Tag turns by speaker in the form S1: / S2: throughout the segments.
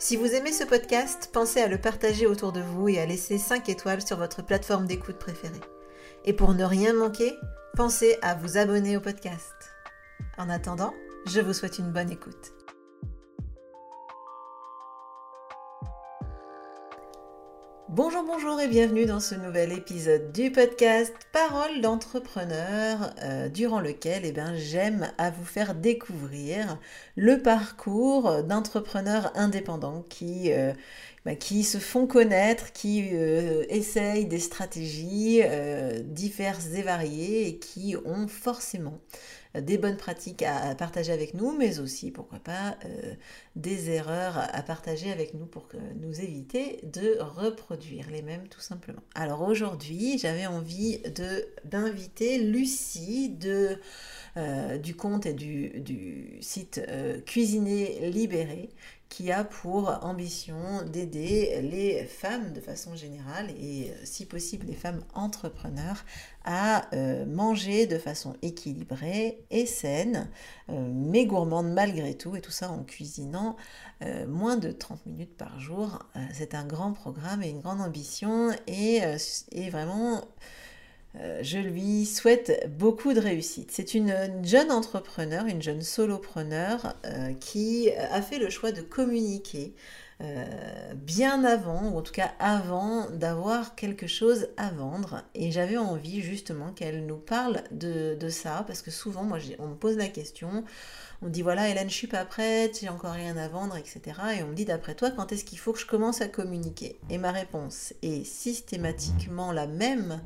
S1: Si vous aimez ce podcast, pensez à le partager autour de vous et à laisser 5 étoiles sur votre plateforme d'écoute préférée. Et pour ne rien manquer, pensez à vous abonner au podcast. En attendant, je vous souhaite une bonne écoute. Bonjour, bonjour et bienvenue dans ce nouvel épisode du podcast Parole d'entrepreneur, euh, durant lequel eh ben, j'aime à vous faire découvrir le parcours d'entrepreneurs indépendants qui, euh, bah, qui se font connaître, qui euh, essayent des stratégies diverses et variées et qui ont forcément des bonnes pratiques à, partager avec nous, mais aussi, pourquoi pas, euh, des erreurs à partager avec nous pour nous éviter de reproduire les mêmes tout simplement. Alors aujourd'hui, j'avais envie d'inviter Lucie de, euh, du compte et du, site euh, Cuisiner Libéré qui a pour ambition d'aider les femmes de façon générale et euh, si possible les femmes entrepreneurs à euh, manger de façon équilibrée et saine, euh, mais gourmande malgré tout, et tout ça en cuisinant moins de 30 minutes par jour. C'est un grand programme et une grande ambition et, et vraiment je lui souhaite beaucoup de réussite. C'est une jeune entrepreneur, une jeune solopreneur euh, qui a fait le choix de communiquer euh, bien avant, ou en tout cas avant d'avoir quelque chose à vendre. Et j'avais envie justement qu'elle nous parle de, ça, parce que souvent, moi, on me pose la question, on dit voilà, Hélène, je suis pas prête, j'ai encore rien à vendre, etc. Et on me dit d'après toi, quand est-ce qu'il faut que je commence à communiquer? Et ma réponse est systématiquement la même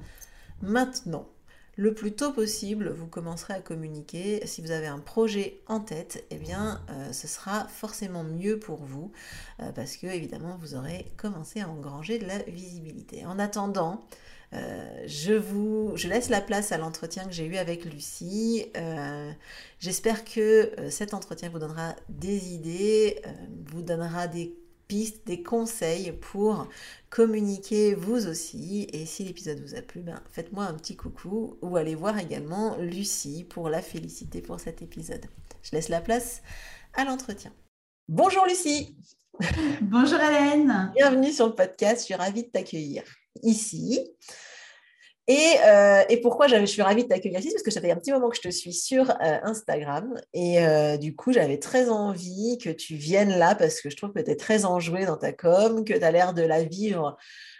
S1: Maintenant, le plus tôt possible, vous commencerez à communiquer. Si vous avez un projet en tête, eh bien, euh, ce sera forcément mieux pour vous euh, parce que, évidemment, vous aurez commencé à engranger de la visibilité. En attendant, euh, je vous, je laisse la place à l'entretien que j'ai eu avec Lucie. J'espère que cet entretien vous donnera des idées, vous donnera des des conseils pour communiquer vous aussi. Et si l'épisode vous a plu, ben, faites-moi un petit coucou ou allez voir également Lucie pour la féliciter pour cet épisode. Je laisse la place à l'entretien. Bonjour Lucie
S2: Bonjour Hélène
S1: Bienvenue sur le podcast, je suis ravie de t'accueillir ici. Euh, et, pourquoi je suis ravie de t'accueillir ici Parce que ça fait un petit moment que je te suis sur euh, Instagram. Et euh, du coup, j'avais très envie que tu viennes là parce que je trouve que tu es très enjouée dans ta com, que tu as l'air de la vivre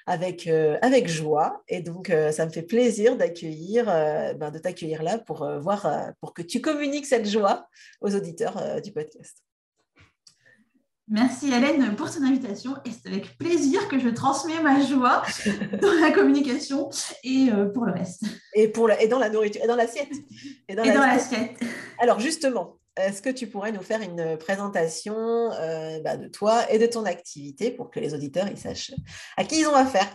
S1: avec, avec joie. Et donc, ça me fait plaisir d'accueillir, ben, de t'accueillir là pour, voir, pour que tu communiques cette joie aux auditeurs du podcast.
S2: Merci Hélène pour ton invitation et c'est avec plaisir que je transmets ma joie dans la communication et euh, pour le reste.
S1: Et, pour et dans la nourriture, et dans l'assiette.
S2: Et dans l'assiette.
S1: Alors justement, est-ce que tu pourrais nous faire une présentation euh, bah, de toi et de ton activité pour que les auditeurs ils sachent à qui ils ont affaire?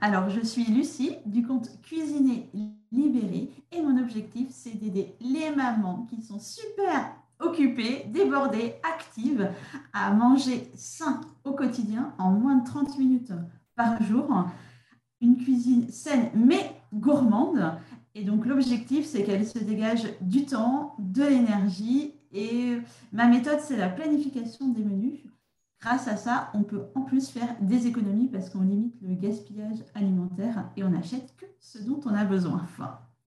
S2: Alors, je suis Lucie du compte Cuisiner Libéré et mon objectif, c'est d'aider les mamans qui sont super occupée, débordée, active, à manger sain au quotidien en moins de 30 minutes par jour. Une cuisine saine mais gourmande. Et donc l'objectif, c'est qu'elle se dégage du temps, de l'énergie. Et ma méthode, c'est la planification des menus. Grâce à ça, on peut en plus faire des économies parce qu'on limite le gaspillage alimentaire et on n'achète que ce dont on a besoin.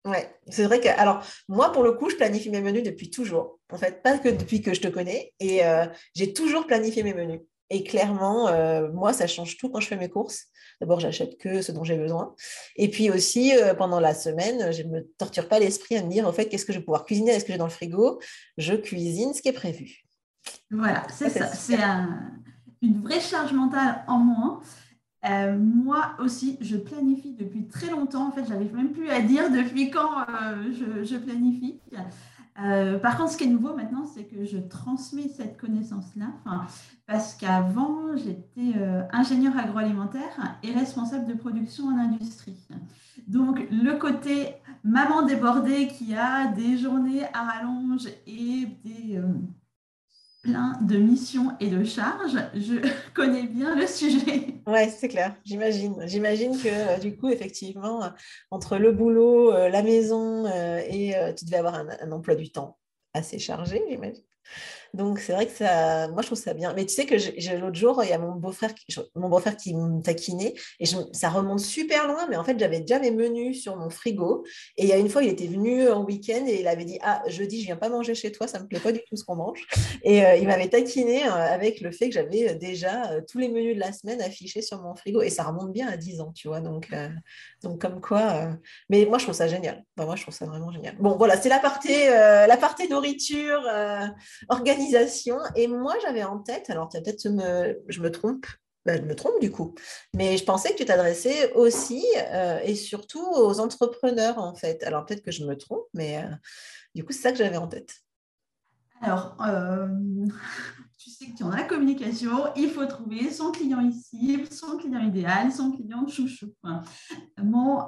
S1: Ouais, c'est vrai que, alors, moi, pour le coup, je planifie mes menus depuis toujours. En fait, pas que depuis que je te connais. Et euh, j'ai toujours planifié mes menus. Et clairement, euh, moi, ça change tout quand je fais mes courses. D'abord, j'achète que ce dont j'ai besoin. Et puis aussi, euh, pendant la semaine, je ne me torture pas l'esprit à me dire, en fait, qu'est-ce que je vais pouvoir cuisiner? Est-ce que j'ai dans le frigo? Je cuisine ce qui est prévu.
S2: Voilà, c'est ça. C'est une vraie charge mentale en moins. Euh, moi aussi, je planifie depuis très longtemps. En fait, j'arrive même plus à dire depuis quand je, je, planifie. Euh, par contre, ce qui est nouveau maintenant, c'est que je transmets cette connaissance-là, parce qu'avant, j'étais euh, ingénieur agroalimentaire et responsable de production en industrie. Donc, le côté maman débordée qui a des journées à rallonge et des, euh, plein de missions et de charges, je connais bien le sujet.
S1: Oui, c'est clair, j'imagine. J'imagine que euh, du coup, effectivement, euh, entre le boulot, euh, la maison et tu devais avoir un emploi du temps assez chargé, j'imagine. Donc, c'est vrai que ça, moi, je trouve ça bien. Mais tu sais que l'autre jour, il y a mon beau-frère qui, mon beau-frère qui me taquinait et ça remonte super loin. Mais en fait, j'avais déjà mes menus sur mon frigo. Et il y a une fois, il était venu en week-end et il avait dit Ah, jeudi, je viens pas manger chez toi, ça me plaît pas du tout ce qu'on mange. Et euh, il m'avait taquiné euh, avec le fait que j'avais euh, déjà tous les menus de la semaine affichés sur mon frigo. Et ça remonte bien à 10 ans, tu vois. Donc, donc comme quoi. Mais moi, je trouve ça génial. moi, je trouve ça vraiment génial. Bon, voilà, c'est la partie, la partie nourriture, organisation et moi, j'avais en tête, alors peut-être me, je me trompe, ben, je me trompe du coup, mais je pensais que tu t'adressais aussi euh, et surtout aux entrepreneurs en fait. Alors peut-être que je me trompe, mais euh, du coup, c'est ça que j'avais en tête.
S2: Alors, euh, tu sais que dans la communication, il faut trouver son client ici, son client idéal, son client chouchou. Mon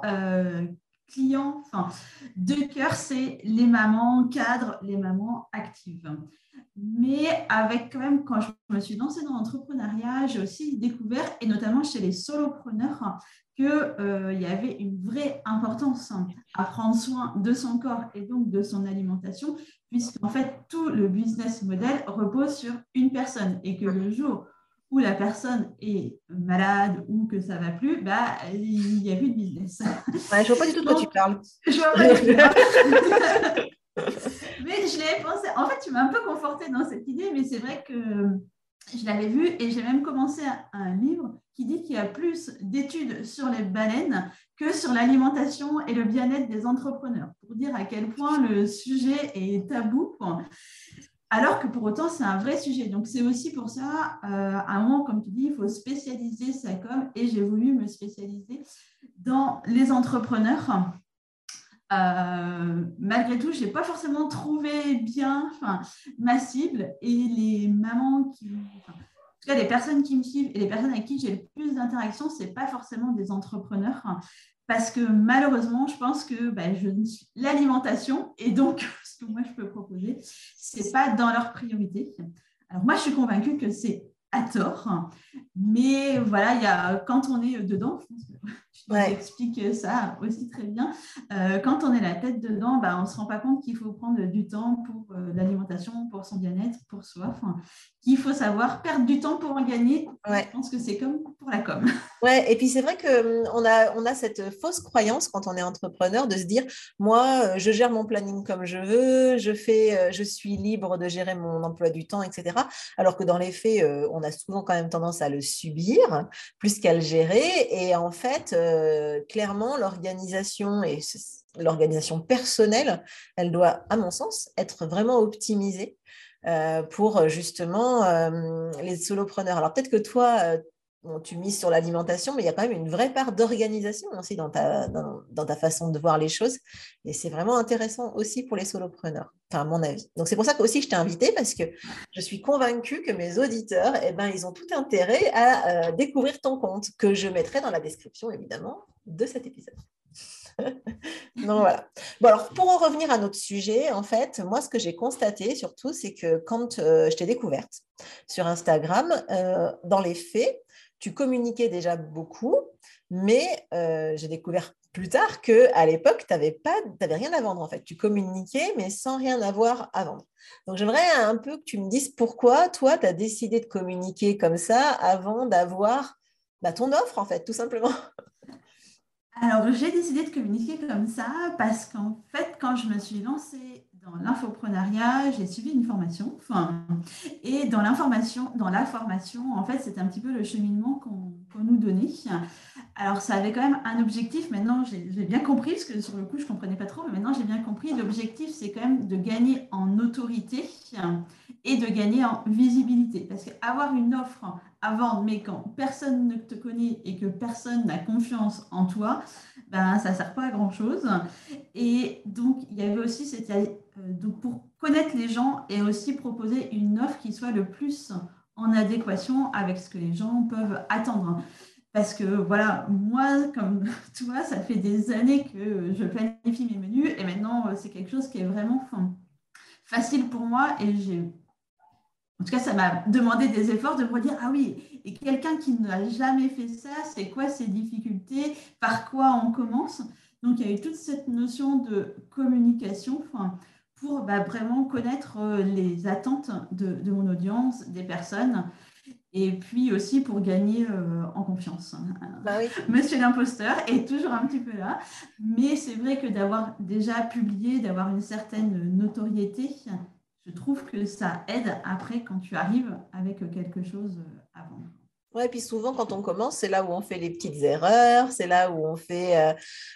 S2: client enfin, de cœur, c'est les mamans cadres, les mamans actives. Mais avec quand même, quand je me suis lancée dans l'entrepreneuriat, j'ai aussi découvert, et notamment chez les solopreneurs, qu'il euh, y avait une vraie importance à prendre soin de son corps et donc de son alimentation, puisqu'en fait, tout le business model repose sur une personne et que le jour où la personne est malade ou que ça ne va plus, bah, il n'y a plus de business.
S1: Ouais, je ne vois pas du tout de quoi tu parles. Je vois
S2: pas mais je l'ai pensé. En fait, tu m'as un peu confortée dans cette idée, mais c'est vrai que je l'avais vu et j'ai même commencé un livre qui dit qu'il y a plus d'études sur les baleines que sur l'alimentation et le bien-être des entrepreneurs, pour dire à quel point le sujet est tabou. Alors que pour autant, c'est un vrai sujet. Donc, c'est aussi pour ça, euh, à un moment, comme tu dis, il faut spécialiser sa com. Et j'ai voulu me spécialiser dans les entrepreneurs euh, malgré tout, je n'ai pas forcément trouvé bien ma cible et les mamans qui. en tout cas, les personnes qui me suivent et les personnes avec qui j'ai le plus d'interactions, ce n'est pas forcément des entrepreneurs. Parce que malheureusement, je pense que bah, l'alimentation et donc ce que moi je peux proposer, ce n'est pas dans leur priorité. Alors moi, je suis convaincue que c'est à tort. Mais voilà, il y a, quand on est dedans, je pense que tu expliques ça aussi très bien. Euh, quand on est la tête dedans, bah, on ne se rend pas compte qu'il faut prendre du temps pour euh, l'alimentation, pour son bien-être, pour soi. qu'il faut savoir perdre du temps pour en gagner. Je pense que c'est comme pour la com.
S1: Ouais, et puis c'est vrai qu'on hum, a, on a cette fausse croyance quand on est entrepreneur de se dire moi, euh, je gère mon planning comme je veux, je, fais, je suis libre de gérer mon emploi du temps, etc. Alors que dans les faits, on a souvent quand même tendance à le subir plus qu'à le gérer. Et en fait, euh, clairement, l'organisation et l'organisation personnelle, elle doit, à mon sens, être vraiment optimisée euh, pour justement euh, les solopreneurs. Alors peut-être que toi, tu mises sur l'alimentation, mais il y a quand même une vraie part d'organisation aussi dans ta, dans, ta façon de voir les choses. Et c'est vraiment intéressant aussi pour les solopreneurs, enfin à mon avis. Donc c'est pour ça que aussi je t'ai invité parce que je suis convaincue que mes auditeurs, eh ben, ils ont tout intérêt à euh, découvrir ton compte, que je mettrai dans la description évidemment de cet épisode. Donc voilà. Bon alors pour en revenir à notre sujet, en fait, moi ce que j'ai constaté surtout, c'est que quand euh, je t'ai découverte sur Instagram, euh, dans les faits, tu communiquais déjà beaucoup, mais euh, j'ai découvert plus tard que à l'époque, tu n'avais rien à vendre en fait. Tu communiquais, mais sans rien avoir à vendre. Donc j'aimerais un peu que tu me dises pourquoi toi, tu as décidé de communiquer comme ça avant d'avoir bah, ton offre en fait, tout simplement.
S2: Alors j'ai décidé de communiquer comme ça parce qu'en fait, quand je me suis lancée dans l'infoprenariat, j'ai suivi une formation. Et dans l'information, dans la formation, en fait, c'était un petit peu le cheminement qu'on nous donnait. Alors, ça avait quand même un objectif. Maintenant, j'ai bien compris, parce que sur le coup, je ne comprenais pas trop, mais maintenant, j'ai bien compris. L'objectif, c'est quand même de gagner en autorité et de gagner en visibilité. Parce qu'avoir une offre à vendre, mais quand personne ne te connaît et que personne n'a confiance en toi, ben, ça ne sert pas à grand-chose. Et donc, il y avait aussi cette... Euh, donc, pour connaître les gens et aussi proposer une offre qui soit le plus en adéquation avec ce que les gens peuvent attendre. Parce que voilà, moi, comme toi, ça fait des années que je planifie mes menus et maintenant, c'est quelque chose qui est vraiment facile pour moi et j'ai en tout cas, ça m'a demandé des efforts de me dire, ah oui, et quelqu'un qui n'a jamais fait ça, c'est quoi ses difficultés, par quoi on commence? Donc, il y a eu toute cette notion de communication pour bah, vraiment connaître euh, les attentes de, mon audience, des personnes, et puis aussi pour gagner euh, en confiance. Bah Monsieur l'imposteur est toujours un petit peu là, mais c'est vrai que d'avoir déjà publié, d'avoir une certaine notoriété, je trouve que ça aide après quand tu arrives avec quelque chose à vendre.
S1: Ouais, puis souvent quand on commence, c'est là où on fait les petites erreurs, c'est là où on fait, euh,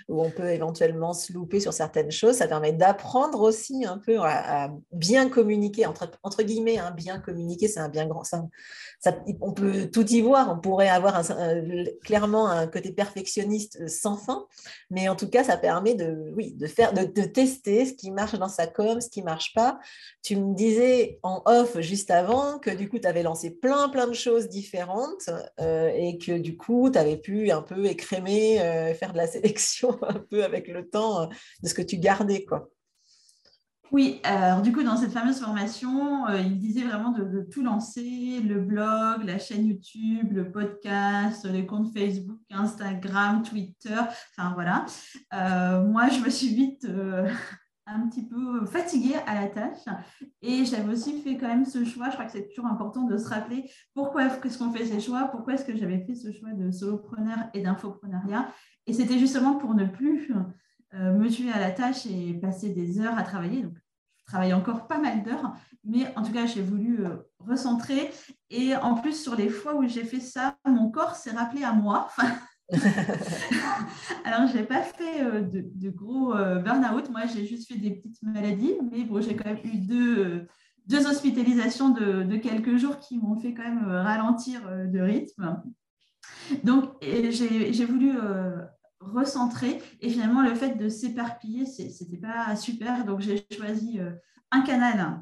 S1: où on peut éventuellement se louper sur certaines choses. Ça permet d'apprendre aussi un peu à, bien communiquer entre, entre guillemets. Hein, bien communiquer, c'est un bien grand. Ça, on peut tout y voir. On pourrait avoir clairement un côté perfectionniste sans fin, mais en tout cas, ça permet de, oui, de faire, de, tester ce qui marche dans sa com, ce qui marche pas. Tu me disais en off juste avant que du coup, tu avais lancé plein plein de choses différentes euh, et que du coup, tu avais pu un peu écrémer, euh, faire de la sélection un peu avec le temps euh, de ce que tu gardais.
S2: Oui, alors du coup, dans cette fameuse formation, il disait vraiment de, tout lancer, le blog, la chaîne YouTube, le podcast, les comptes Facebook, Instagram, Twitter, enfin voilà. moi, je me suis vite un petit peu fatiguée à la tâche. Et j'avais aussi fait quand même ce choix. Je crois que c'est toujours important de se rappeler pourquoi est-ce qu'on fait ces choix, pourquoi est-ce que j'avais fait ce choix de solopreneur et d'infoprenariat. Et c'était justement pour ne plus euh, me tuer à la tâche et passer des heures à travailler. Donc, je travaille encore pas mal d'heures, mais en tout cas, j'ai voulu euh, recentrer. Et en plus, sur les fois où j'ai fait ça, mon corps s'est rappelé à moi. Alors, je n'ai pas fait euh, de, gros euh, burn-out. Moi, j'ai juste fait des petites maladies, mais bon, j'ai quand même eu deux, euh, deux hospitalisations de, quelques jours qui m'ont fait quand même ralentir de rythme. Donc, j'ai voulu recentrer et finalement, le fait de s'éparpiller, ce n'était pas super. Donc, j'ai choisi un canal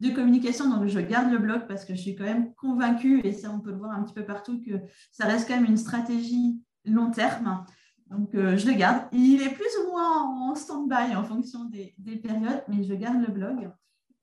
S2: de communication. Donc, je garde le blog parce que je suis quand même convaincue, et ça, on peut le voir un petit peu partout, que ça reste quand même une stratégie long terme. Donc, euh, je le garde. Il est plus ou moins en stand-by en fonction des, périodes, mais je garde le blog.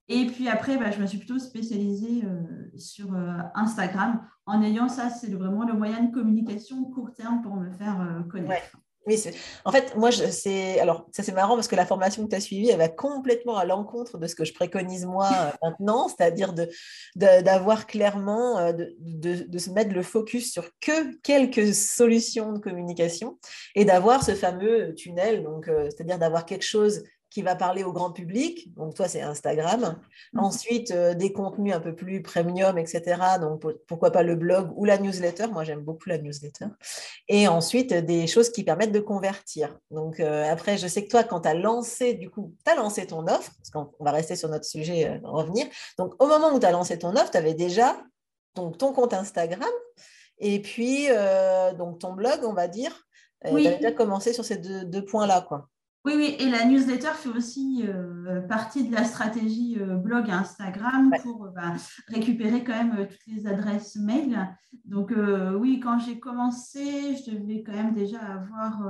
S2: Et puis après, bah, je me suis plutôt spécialisée euh, sur euh, Instagram en ayant ça, c'est vraiment le moyen de communication court terme pour me faire connaître.
S1: Oui, en fait, moi, c'est alors ça c'est marrant parce que la formation que tu as suivie, elle va complètement à l'encontre de ce que je préconise moi euh, maintenant, c'est-à-dire de, d'avoir clairement euh, de, de, se mettre le focus sur que quelques solutions de communication et d'avoir ce fameux tunnel, donc euh, c'est-à-dire d'avoir quelque chose qui va parler au grand public. Donc, toi, c'est Instagram. Mm. Ensuite, euh, des contenus un peu plus premium, etc. Donc, pourquoi pas le blog ou la newsletter. Moi, j'aime beaucoup la newsletter. Et ensuite, des choses qui permettent de convertir. Donc, euh, après, je sais que toi, quand tu as lancé, du coup, tu as lancé ton offre, parce qu'on va rester sur notre sujet, euh, revenir. Donc, au moment où tu as lancé ton offre, tu avais déjà donc, ton compte Instagram et puis donc ton blog, on va dire. Oui. Tu as déjà commencé sur ces deux, deux points-là, quoi.
S2: Oui, oui, et la newsletter fait aussi euh, partie de la stratégie euh, blog et Instagram pour euh, bah, récupérer quand même toutes les adresses mail. Donc oui, quand j'ai commencé, je devais quand même déjà avoir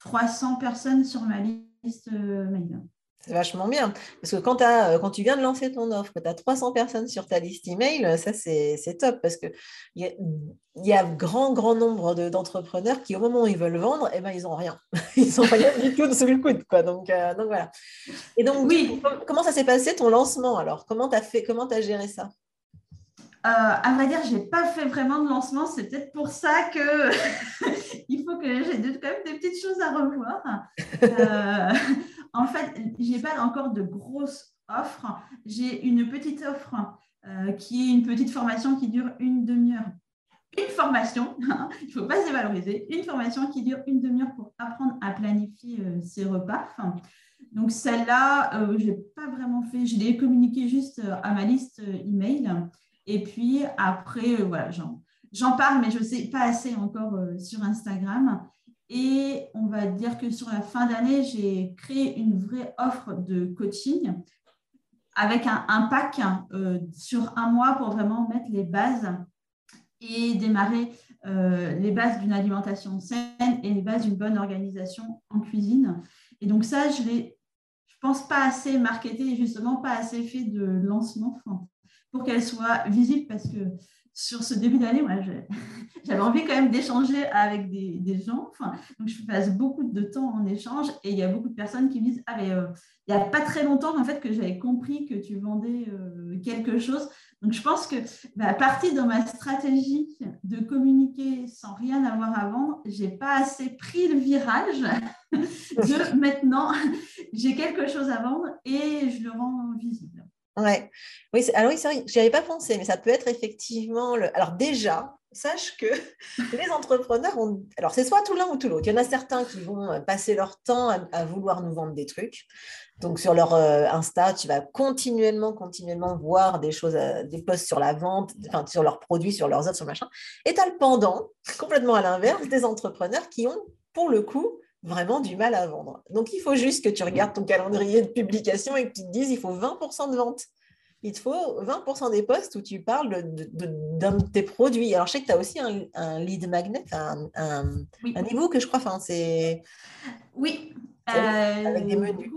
S2: 300 personnes sur ma liste mail.
S1: C'est vachement bien. Parce que quand, as, quand tu viens de lancer ton offre, que tu as 300 personnes sur ta liste email, ça c'est top parce qu'il y, a, y a grand, grand nombre d'entrepreneurs qui, au moment où ils veulent vendre, eh ben, ils n'ont rien. Ils n'ont rien du tout sous le coude. Quoi. Donc, euh, donc voilà. Et donc, oui. comment ça s'est passé ton lancement alors? Comment tu as, fait, comment as géré ça?
S2: Euh, à vrai dire, je n'ai pas fait vraiment de lancement. C'est peut-être pour ça que il faut que j'ai quand même des petites choses à revoir. Euh, En fait, je n'ai pas encore de grosses offres. J'ai une petite offre euh, qui est une petite formation qui dure une demi-heure. Une formation, hein, il ne faut pas se dévaloriser, une formation qui dure une demi-heure pour apprendre à planifier euh, ses repas. donc celle-là, euh, je n'ai pas vraiment fait, je l'ai communiqué juste à ma liste email. Et puis après, voilà, j'en parle, mais je ne sais pas assez encore sur Instagram. Et on va dire que sur la fin d'année, j'ai créé une vraie offre de coaching avec un, pack euh, sur un mois pour vraiment mettre les bases et démarrer euh, les bases d'une alimentation saine et les bases d'une bonne organisation en cuisine. Et donc ça, je ne je pense pas assez marketé et justement pas assez fait de lancement pour qu'elle soit visible parce que sur ce début d'année, moi, j'avais envie quand même d'échanger avec des, gens. Enfin, donc, je passe beaucoup de temps en échange et il y a beaucoup de personnes qui me disent Ah, mais euh, il n'y a pas très longtemps en fait, que j'avais compris que tu vendais euh, quelque chose. Donc, je pense que bah, à partir de ma stratégie de communiquer sans rien avoir à vendre, je n'ai pas assez pris le virage de maintenant, j'ai quelque chose à vendre et je le rends visible.
S1: Ouais. Oui, alors oui, c'est vrai, j'y avais pas pensé, mais ça peut être effectivement le. Alors déjà, sache que les entrepreneurs ont. Alors c'est soit tout l'un ou tout l'autre. Il y en a certains qui vont euh, passer leur temps à, vouloir nous vendre des trucs. Donc sur leur euh, Insta, tu vas continuellement, continuellement voir des choses, euh, des posts sur la vente, sur leurs produits, sur leurs offres, sur machin. Et tu as le pendant, complètement à l'inverse, des entrepreneurs qui ont, pour le coup, vraiment du mal à vendre. Donc, il faut juste que tu regardes ton calendrier de publication et que tu te dises, il faut 20% de vente. Il te faut 20% des postes où tu parles d'un de, tes produits. Alors, je sais que tu as aussi un, lead magnet, un, un, niveau que je crois, enfin, c'est...
S2: Oui.
S1: avec des euh, menus.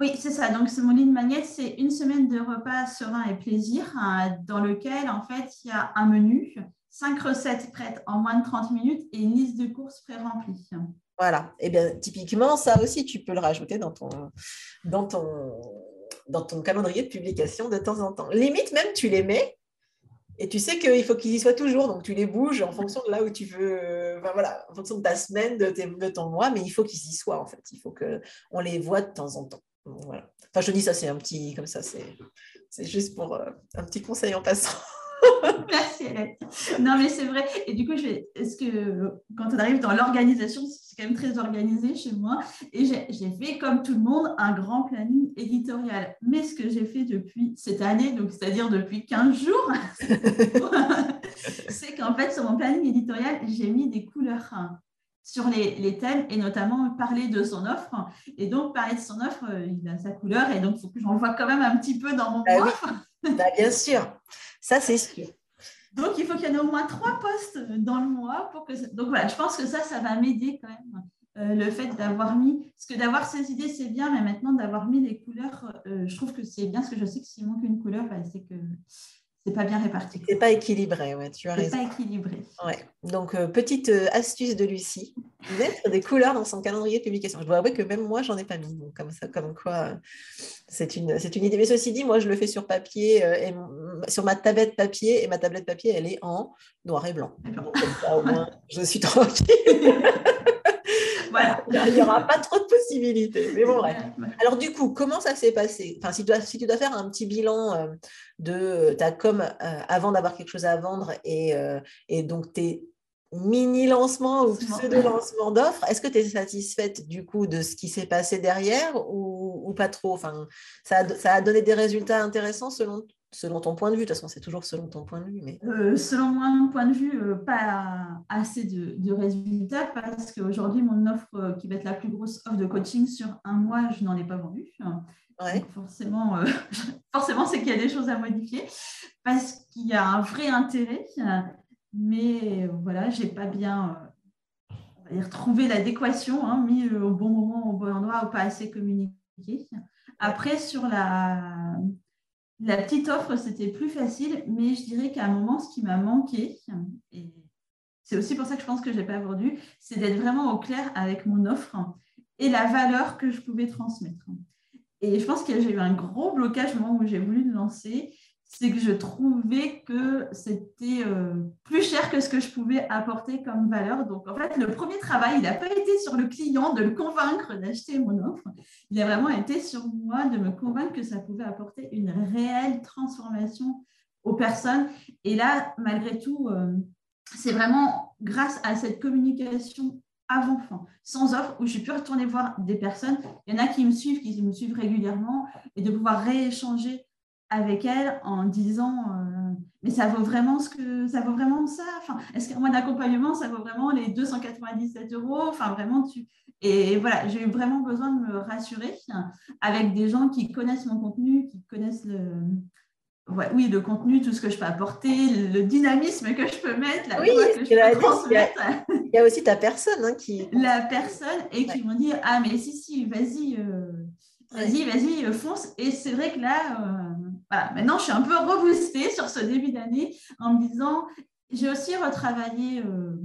S2: Oui, c'est ça. Donc, mon lead magnet, c'est une semaine de repas serein et plaisir hein, dans lequel, en fait, il y a un menu, cinq recettes prêtes en moins de 30 minutes et une liste de courses pré-remplie.
S1: Voilà. Et eh bien, typiquement, ça aussi, tu peux le rajouter dans ton, dans ton, calendrier de publication de temps en temps. Limite, même, tu les mets et tu sais qu'il faut qu'ils y soient toujours. Donc, tu les bouges en fonction de là où tu veux, voilà, en fonction de ta semaine, de, ton mois, mais il faut qu'ils y soient, en fait. Il faut qu'on les voit de temps en temps. Voilà. Enfin, je dis ça, c'est un petit, comme ça, c'est juste pour euh, un petit conseil en passant.
S2: Merci Non, mais c'est vrai. Et du coup, je est-ce que quand on arrive dans l'organisation, c'est quand même très organisé chez moi. Et j'ai fait, comme tout le monde, un grand planning éditorial. Mais ce que j'ai fait depuis cette année, donc c'est-à-dire depuis 15 jours, c'est qu'en fait, sur mon planning éditorial, j'ai mis des couleurs sur les, thèmes et notamment parler de son offre. Et donc, parler de son offre, il a sa couleur et donc il faut que j'en vois quand même un petit peu dans mon
S1: offre. Bah, bien sûr. Ça, c'est sûr.
S2: Donc, il faut qu'il y en ait au moins trois postes dans le mois. Pour que Donc, voilà, je pense que ça, ça va m'aider quand même. Euh, le fait d'avoir mis, parce que d'avoir ces idées, c'est bien, mais maintenant d'avoir mis les couleurs, euh, je trouve que c'est bien, parce que je sais que s'il manque une couleur, bah, c'est que c'est pas bien réparti.
S1: C'est pas équilibré, ouais, tu as
S2: raison. C'est pas équilibré.
S1: Ouais. Donc, euh, petite astuce de Lucie, mettre des couleurs dans son calendrier de publication. Je dois avouer que même moi, j'en ai pas mis. comme ça, comme quoi, c'est une, c'est une idée. Mais ceci dit, moi, je le fais sur papier, et sur ma tablette papier, et ma tablette papier, elle est en noir et blanc. Donc, comme ça, au moins, je suis tranquille. Il n'y aura pas trop de possibilités. Mais bon, bref. Alors, du coup, comment ça s'est passé? Enfin, si, tu dois, si tu dois faire un petit bilan euh, de ta com euh, avant d'avoir quelque chose à vendre et, euh, et donc tes mini-lancements ou pseudo-lancements d'offres, est-ce que tu es satisfaite du coup de ce qui s'est passé derrière ou, ou pas trop? Enfin, ça, a, ça a donné des résultats intéressants selon selon ton point de vue, de toute façon, c'est toujours selon ton point de vue. Mais...
S2: Euh, selon mon point de vue, euh, pas assez de, résultats parce qu'aujourd'hui, mon offre euh, qui va être la plus grosse offre de coaching sur un mois, je n'en ai pas vendu. forcément, forcément c'est qu'il y a des choses à modifier parce qu'il y a un vrai intérêt. Mais voilà, je n'ai pas bien on va trouvé l'adéquation, hein, mis au bon moment, au bon endroit, ou pas assez communiqué. Après, sur la la petite offre, c'était plus facile, mais je dirais qu'à un moment, ce qui m'a manqué, et c'est aussi pour ça que je pense que je n'ai pas vendu, c'est d'être vraiment au clair avec mon offre et la valeur que je pouvais transmettre. Et je pense que j'ai eu un gros blocage au moment où j'ai voulu le lancer, c'est que je trouvais que c'était euh, plus cher que ce que je pouvais apporter comme valeur. Donc, en fait, le premier travail, il n'a pas été sur le client de le convaincre d'acheter mon offre. Il a vraiment été sur moi de me convaincre que ça pouvait apporter une réelle transformation aux personnes. Et là, malgré tout, euh, c'est vraiment grâce à cette communication avant-fin, sans offre, où j'ai pu retourner voir des personnes. Il y en a qui me suivent, qui me suivent régulièrement, et de pouvoir rééchanger avec elles en disant euh, mais ça vaut vraiment ce que ça vaut vraiment ça? Enfin est-ce qu'un mois d'accompagnement ça vaut vraiment les 297 euros? Enfin vraiment tu et voilà j'ai eu vraiment besoin de me rassurer avec des gens qui connaissent mon contenu qui connaissent le oui, le contenu, tout ce que je peux apporter, le dynamisme que je peux mettre, la
S1: oui, que je peux transmettre. Il y, a, aussi ta personne hein, qui.
S2: La personne, et qui vont dire Ah, mais si, si, vas-y, euh, vas-y, vas-y, fonce. Et c'est vrai que là, euh, voilà, maintenant, je suis un peu reboostée sur ce début d'année en me disant J'ai aussi retravaillé euh,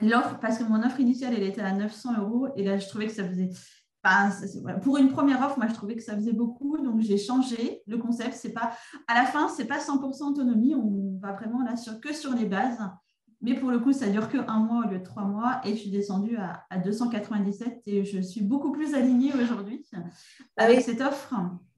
S2: l'offre parce que mon offre initiale, elle était à 900 euros. Et là, je trouvais que ça faisait pour une première offre, moi, je trouvais que ça faisait beaucoup, donc j'ai changé le concept. C'est pas à la fin, c'est pas 100% autonomie. On va vraiment là sur que sur les bases. Mais pour le coup, ça dure que un mois au lieu de trois mois et je suis descendue à, 297 et je suis beaucoup plus alignée aujourd'hui ah avec cette offre.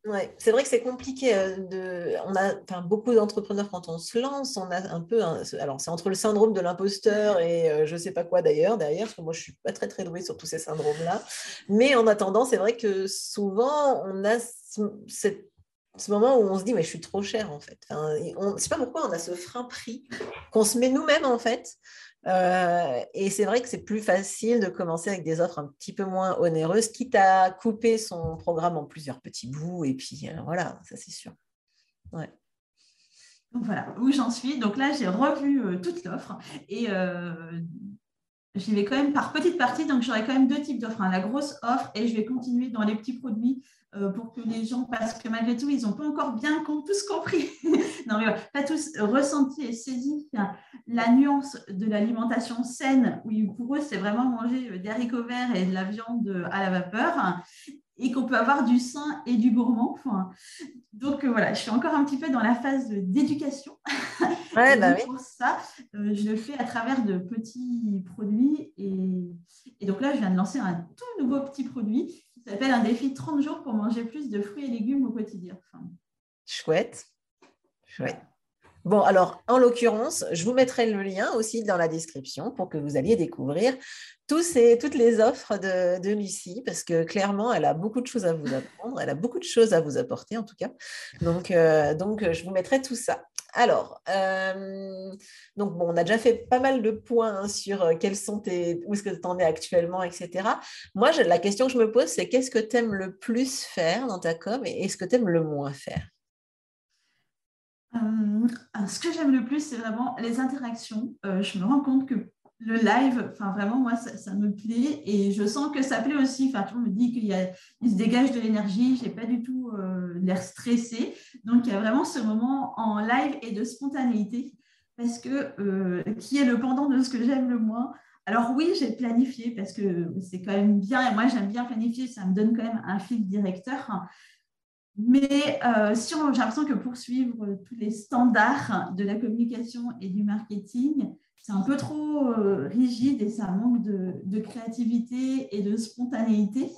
S1: Ouais, c'est vrai que c'est compliqué. Euh, de, on a, enfin, beaucoup d'entrepreneurs quand on se lance, on a un peu, alors c'est entre le syndrome de l'imposteur et euh, je ne sais pas quoi d'ailleurs derrière, parce que moi je suis pas très très douée sur tous ces syndromes-là. Mais en attendant, c'est vrai que souvent on a ce moment où on se dit mais je suis trop cher en fait. Enfin, on, ne sais pas pourquoi on a ce frein pris qu'on se met nous-mêmes en fait euh, et c'est vrai que c'est plus facile de commencer avec des offres un petit peu moins onéreuses, quitte à couper son programme en plusieurs petits bouts. Et puis euh, voilà, ça c'est sûr. Ouais.
S2: Donc voilà, où j'en suis. Donc là, j'ai revu euh, toute l'offre et j'y vais quand même par petite partie. Donc j'aurai quand même deux types d'offres. Hein. la grosse offre et je vais continuer dans les petits produits pour que les gens, parce que malgré tout, ils n'ont pas encore bien tous compris, non mais pas tous ressenti et saisi la nuance de l'alimentation saine, où pour eux, c'est vraiment manger des haricots verts et de la viande à la vapeur, et qu'on peut avoir du sain et du gourmand. donc euh, voilà, je suis encore un petit peu dans la phase d'éducation.
S1: Ouais, bah
S2: Pour ça, euh, je le fais à travers de petits produits. Et, et, donc là, je viens de lancer un tout nouveau petit produit qui s'appelle un défi 30 jours pour manger plus de fruits et légumes au quotidien.
S1: Chouette. Chouette. Bon, alors, en l'occurrence, je vous mettrai le lien aussi dans la description pour que vous alliez découvrir tous toutes les offres de, Lucie, parce que clairement, elle a beaucoup de choses à vous apprendre, elle a beaucoup de choses à vous apporter en tout cas. Donc, euh, je vous mettrai tout ça. Alors, euh, donc bon, on a déjà fait pas mal de points hein, sur euh, quels sont tes, où est-ce que tu en es actuellement, etc. Moi, la question que je me pose, c'est qu'est-ce que tu aimes le plus faire dans ta com et est-ce que tu aimes le moins faire?
S2: Ce que j'aime le plus, c'est vraiment les interactions. Euh, je me rends compte que le live, enfin vraiment, moi, ça, me plaît et je sens que ça plaît aussi. Enfin, tout le monde me dit qu'il il se dégage de l'énergie, je n'ai pas du tout euh, l'air stressé. Donc, il y a vraiment ce moment en live et de spontanéité parce que qui est le pendant de ce que j'aime le moins. Alors oui, j'ai planifié parce que c'est quand même bien et moi j'aime bien planifier, ça me donne quand même un fil directeur. Mais euh, si j'ai l'impression que poursuivre tous les standards de la communication et du marketing, c'est un peu trop euh, rigide et ça manque de, créativité et de spontanéité.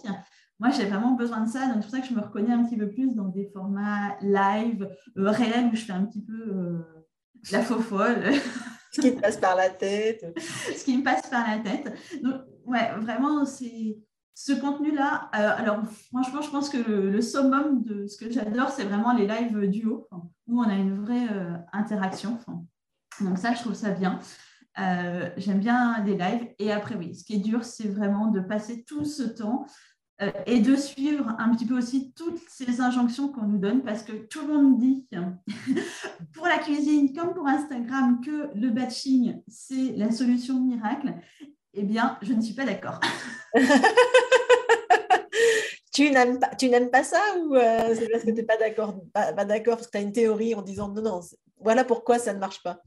S2: Moi, j'ai vraiment besoin de ça, donc c'est pour ça que je me reconnais un petit peu plus dans des formats live, euh, réels, où je fais un petit peu la faux folle.
S1: Ce qui me passe par la tête.
S2: Ce qui me passe par la tête. Donc, ouais, vraiment, c'est ce contenu-là, euh, alors franchement, je pense que le, summum de ce que j'adore, c'est vraiment les lives duo, où on a une vraie euh, interaction. donc ça, je trouve ça bien. Euh, j'aime bien les lives. Et après, oui, ce qui est dur, c'est vraiment de passer tout ce temps et de suivre un petit peu aussi toutes ces injonctions qu'on nous donne, parce que tout le monde dit, pour la cuisine comme pour Instagram, que le batching, c'est la solution miracle. Eh bien, je ne suis pas d'accord.
S1: tu n'aimes pas, tu n'aimes pas ça ou euh, c'est parce que tu n'es pas d'accord, pas, d'accord parce que tu as une théorie en disant non, non, voilà pourquoi ça ne marche pas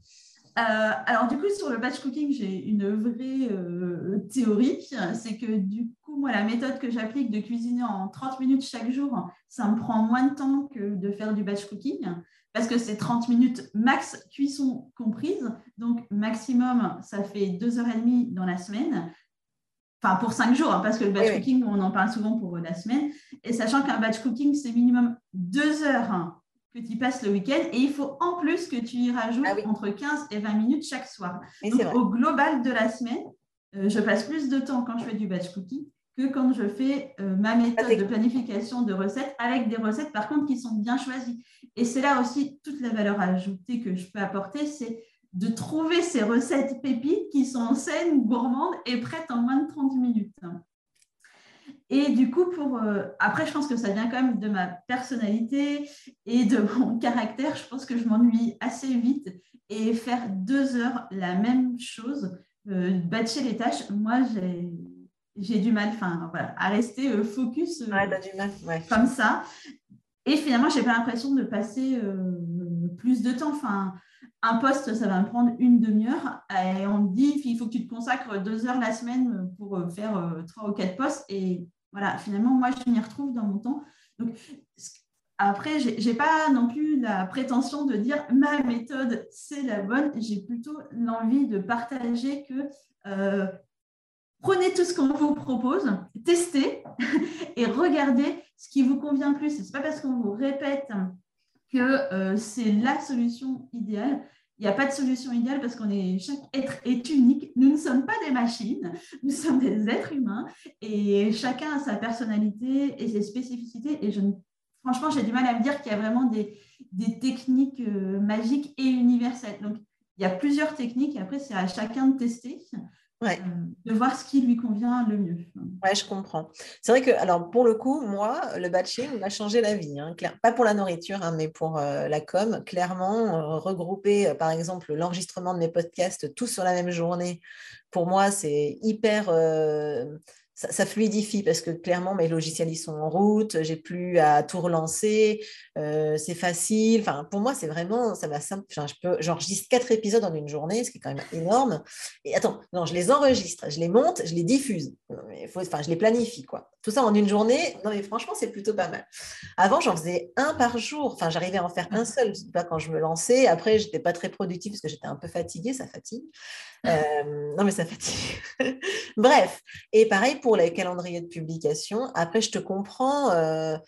S2: euh, alors du coup, sur le batch cooking, j'ai une vraie euh, théorie. C'est que du coup, moi, la méthode que j'applique de cuisiner en 30 minutes chaque jour, ça me prend moins de temps que de faire du batch cooking. Parce que c'est 30 minutes max cuisson comprise. Donc, maximum, ça fait 2h30 dans la semaine. Enfin, pour 5 jours, hein, parce que le batch cooking, on en parle souvent pour la semaine. Et sachant qu'un batch cooking, c'est minimum 2 heures hein, que tu passes le week-end. Et il faut en plus que tu y rajoutes ah entre 15 et 20 minutes chaque soir. Donc, au global de la semaine, euh, je passe plus de temps quand je fais du batch cooking que quand je fais euh, ma méthode de planification de recettes avec des recettes par contre qui sont bien choisies. Et c'est là aussi toute la valeur ajoutée que je peux apporter, c'est de trouver ces recettes pépites qui sont saines, gourmandes et prêtes en moins de 30 minutes. Et du coup, pour, euh, après, je pense que ça vient quand même de ma personnalité et de mon caractère. Je pense que je m'ennuie assez vite et faire deux heures la même chose, euh, batcher les tâches, moi, j'ai j'ai du mal enfin, voilà, à rester euh, focus euh, comme ça. Et finalement, je n'ai pas l'impression de passer euh, plus de temps. Enfin, un poste, ça va me prendre une demi-heure. Et on me dit, il faut que tu te consacres deux heures la semaine pour faire trois ou quatre postes. Et voilà, finalement, moi, je m'y retrouve dans mon temps. Donc, après, je n'ai pas non plus la prétention de dire ma méthode, c'est la bonne. J'ai plutôt l'envie de partager que Prenez tout ce qu'on vous propose, testez et regardez ce qui vous convient plus. Ce n'est pas parce qu'on vous répète que euh, c'est la solution idéale. Il n'y a pas de solution idéale parce qu'on est chaque être est unique. Nous ne sommes pas des machines, nous sommes des êtres humains et chacun a sa personnalité et ses spécificités. Et franchement, j'ai du mal à me dire qu'il y a vraiment des, techniques euh, magiques et universelles. Donc, il y a plusieurs techniques et après, c'est à chacun de tester. Euh, de voir ce qui lui convient le mieux.
S1: Ouais, je comprends. C'est vrai que, alors pour le coup, moi, le batching m'a changé la vie. Hein, pas pour la nourriture, hein, mais pour euh, la com. Clairement, euh, regrouper, par exemple, l'enregistrement de mes podcasts tous sur la même journée, pour moi, c'est hyper ça, fluidifie parce que clairement mes logiciels ils sont en route, j'ai plus à tout relancer, euh, c'est facile. Enfin, pour moi, c'est vraiment, ça va simple. Je peux, j'enregistre quatre épisodes en une journée, ce qui est quand même énorme. Et attends, non, je les enregistre, je les monte, je les diffuse. faut, enfin, je les planifie quoi. Tout ça en une journée. Non, mais franchement, c'est plutôt pas mal. Avant, j'en faisais un par jour. Enfin, j'arrivais à en faire un seul. pas quand je me lançais. Après, j'étais pas très productive parce que j'étais un peu fatiguée. Ça fatigue. Euh, non, mais ça fatigue. Bref. Et pareil pour les calendriers de publication. Après, je te comprends. Euh,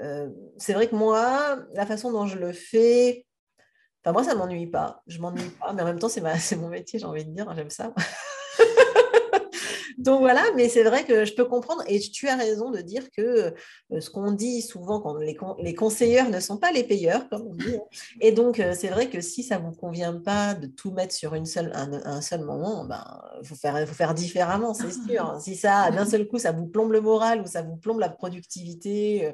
S1: euh, c'est vrai que moi, la façon dont je le fais, enfin, moi, ça ne m'ennuie pas. Je m'ennuie pas, mais en même temps, c'est, c'est mon métier, j'ai envie de dire. J'aime ça. Donc voilà, mais c'est vrai que je peux comprendre et tu as raison de dire que euh, ce qu'on dit souvent quand les, les, conseilleurs ne sont pas les payeurs, comme on dit. Hein. Et donc euh, c'est vrai que si ça ne vous convient pas de tout mettre sur une seule, un, seul moment, ben, il faut faire, faut faire différemment, c'est sûr. Si ça, d'un seul coup, ça vous plombe le moral ou ça vous plombe la productivité, euh,